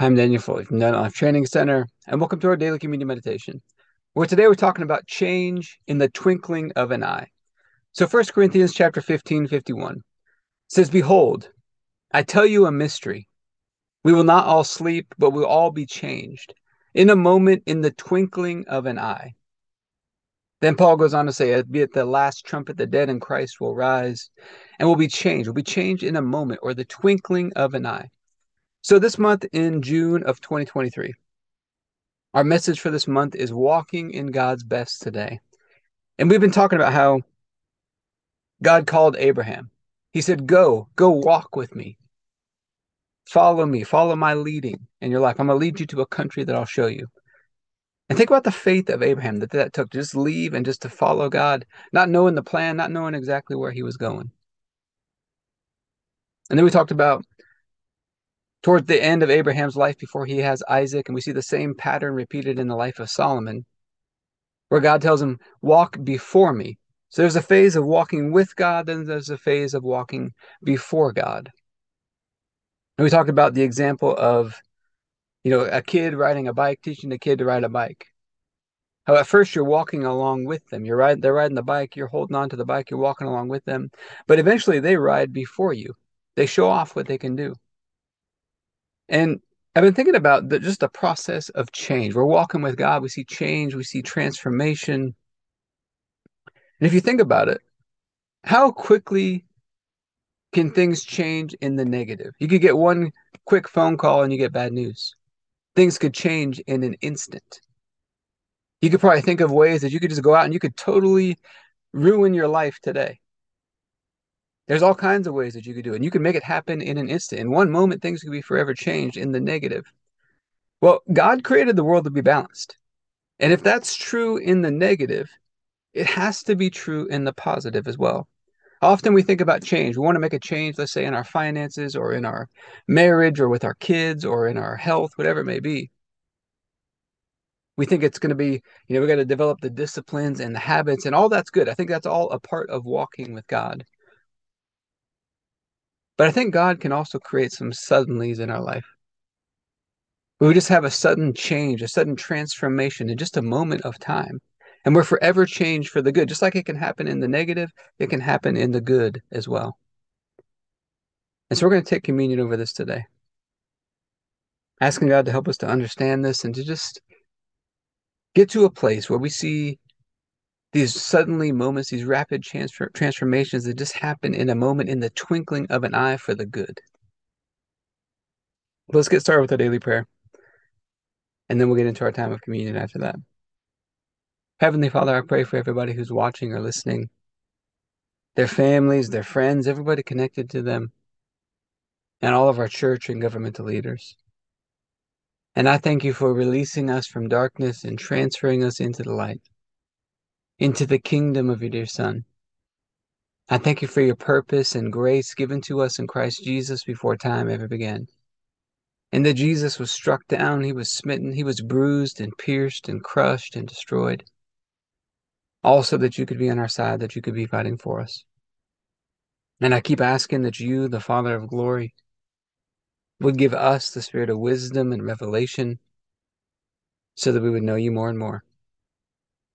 I'm Daniel Foley from Nine Life Training Center, and welcome to our daily communion meditation. Where today we're talking about change in the twinkling of an eye. So 1 Corinthians chapter 15, 51 says, Behold, I tell you a mystery. We will not all sleep, but we'll all be changed. In a moment, in the twinkling of an eye. Then Paul goes on to say, Be at the last trumpet, the dead in Christ will rise, and will be changed. Will be changed in a moment, or the twinkling of an eye. So, this month in June of 2023, our message for this month is walking in God's best today. And we've been talking about how God called Abraham. He said, Go, go walk with me. Follow me, follow my leading in your life. I'm going to lead you to a country that I'll show you. And think about the faith of Abraham that that took to just leave and just to follow God, not knowing the plan, not knowing exactly where he was going. And then we talked about toward the end of Abraham's life before he has Isaac, and we see the same pattern repeated in the life of Solomon, where God tells him, Walk before me. So there's a phase of walking with God, then there's a phase of walking before God. And we talked about the example of, you know, a kid riding a bike, teaching a kid to ride a bike. How at first you're walking along with them. You're riding, they're riding the bike, you're holding on to the bike, you're walking along with them. But eventually they ride before you. They show off what they can do. And I've been thinking about the, just the process of change. We're walking with God. We see change. We see transformation. And if you think about it, how quickly can things change in the negative? You could get one quick phone call and you get bad news. Things could change in an instant. You could probably think of ways that you could just go out and you could totally ruin your life today. There's all kinds of ways that you could do it. And you can make it happen in an instant. In one moment, things could be forever changed in the negative. Well, God created the world to be balanced. And if that's true in the negative, it has to be true in the positive as well. Often we think about change. We want to make a change, let's say, in our finances or in our marriage or with our kids or in our health, whatever it may be. We think it's going to be, you know, we got to develop the disciplines and the habits, and all that's good. I think that's all a part of walking with God. But I think God can also create some suddenlies in our life. We just have a sudden change, a sudden transformation in just a moment of time. And we're forever changed for the good. Just like it can happen in the negative, it can happen in the good as well. And so we're going to take communion over this today. Asking God to help us to understand this and to just get to a place where we see these suddenly moments, these rapid transfer, transformations that just happen in a moment, in the twinkling of an eye for the good. Let's get started with our daily prayer. And then we'll get into our time of communion after that. Heavenly Father, I pray for everybody who's watching or listening, their families, their friends, everybody connected to them, and all of our church and governmental leaders. And I thank you for releasing us from darkness and transferring us into the light into the kingdom of your dear Son. I thank you for your purpose and grace given to us in Christ Jesus before time ever began. And that Jesus was struck down, he was smitten, he was bruised and pierced and crushed and destroyed. Also, that you could be on our side, that you could be fighting for us. And I keep asking that you, the Father of glory, would give us the spirit of wisdom and revelation so that we would know you more and more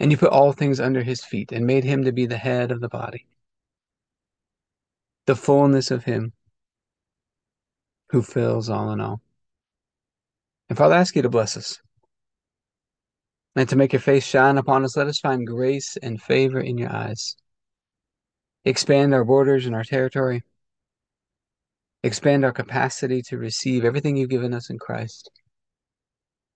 And you put all things under his feet and made him to be the head of the body, the fullness of him who fills all in all. And Father, I ask you to bless us and to make your face shine upon us. Let us find grace and favor in your eyes. Expand our borders and our territory. Expand our capacity to receive everything you've given us in Christ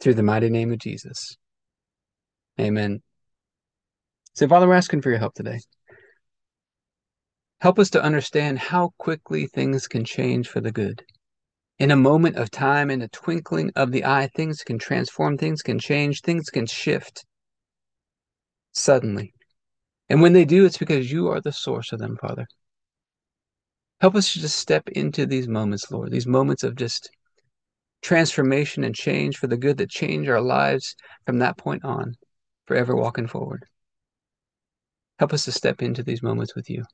Through the mighty name of Jesus. Amen. So, Father, we're asking for your help today. Help us to understand how quickly things can change for the good. In a moment of time, in a twinkling of the eye, things can transform, things can change, things can shift suddenly. And when they do, it's because you are the source of them, Father. Help us to just step into these moments, Lord, these moments of just transformation and change for the good that change our lives from that point on, forever walking forward. Help us to step into these moments with you.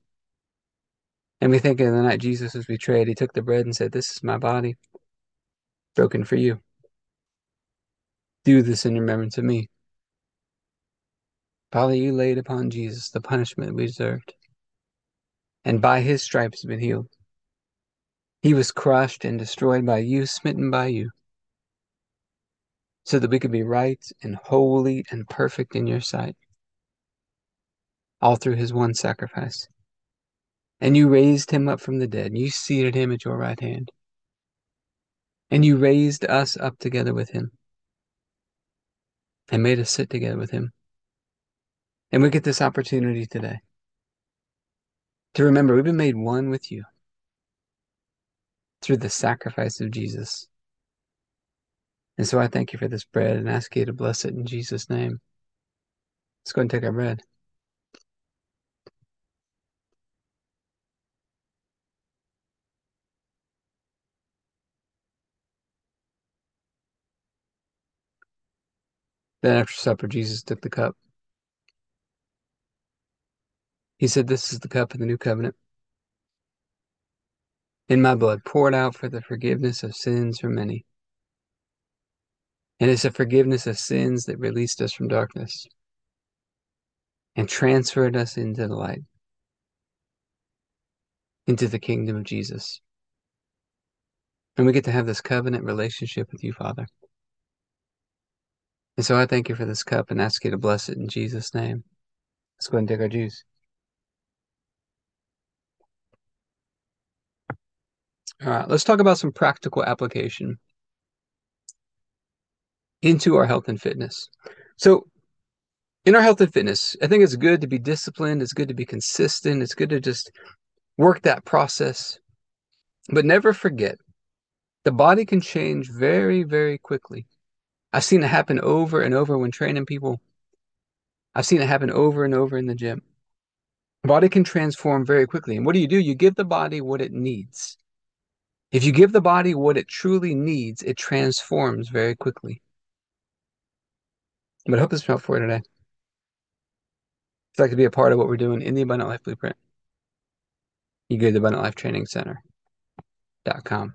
And we think of the night Jesus was betrayed, he took the bread and said, This is my body, broken for you. Do this in remembrance of me. Father, you laid upon Jesus the punishment we deserved, and by his stripes have been healed. He was crushed and destroyed by you, smitten by you, so that we could be right and holy and perfect in your sight, all through his one sacrifice. And you raised him up from the dead, and you seated him at your right hand. And you raised us up together with him and made us sit together with him. And we get this opportunity today to remember we've been made one with you through the sacrifice of Jesus. And so I thank you for this bread and ask you to bless it in Jesus' name. Let's go and take our bread. Then after supper, Jesus took the cup. He said, This is the cup of the new covenant. In my blood, poured out for the forgiveness of sins for many. And it's a forgiveness of sins that released us from darkness and transferred us into the light, into the kingdom of Jesus. And we get to have this covenant relationship with you, Father. And so I thank you for this cup and ask you to bless it in Jesus' name. Let's go and take our juice. All right, let's talk about some practical application into our health and fitness. So, in our health and fitness, I think it's good to be disciplined, it's good to be consistent, it's good to just work that process, but never forget the body can change very, very quickly. I've seen it happen over and over when training people. I've seen it happen over and over in the gym. Body can transform very quickly. And what do you do? You give the body what it needs. If you give the body what it truly needs, it transforms very quickly. But I hope this helped for you today. If like to be a part of what we're doing in the Abundant Life Blueprint, you go to the Abundant Life Training Center.com.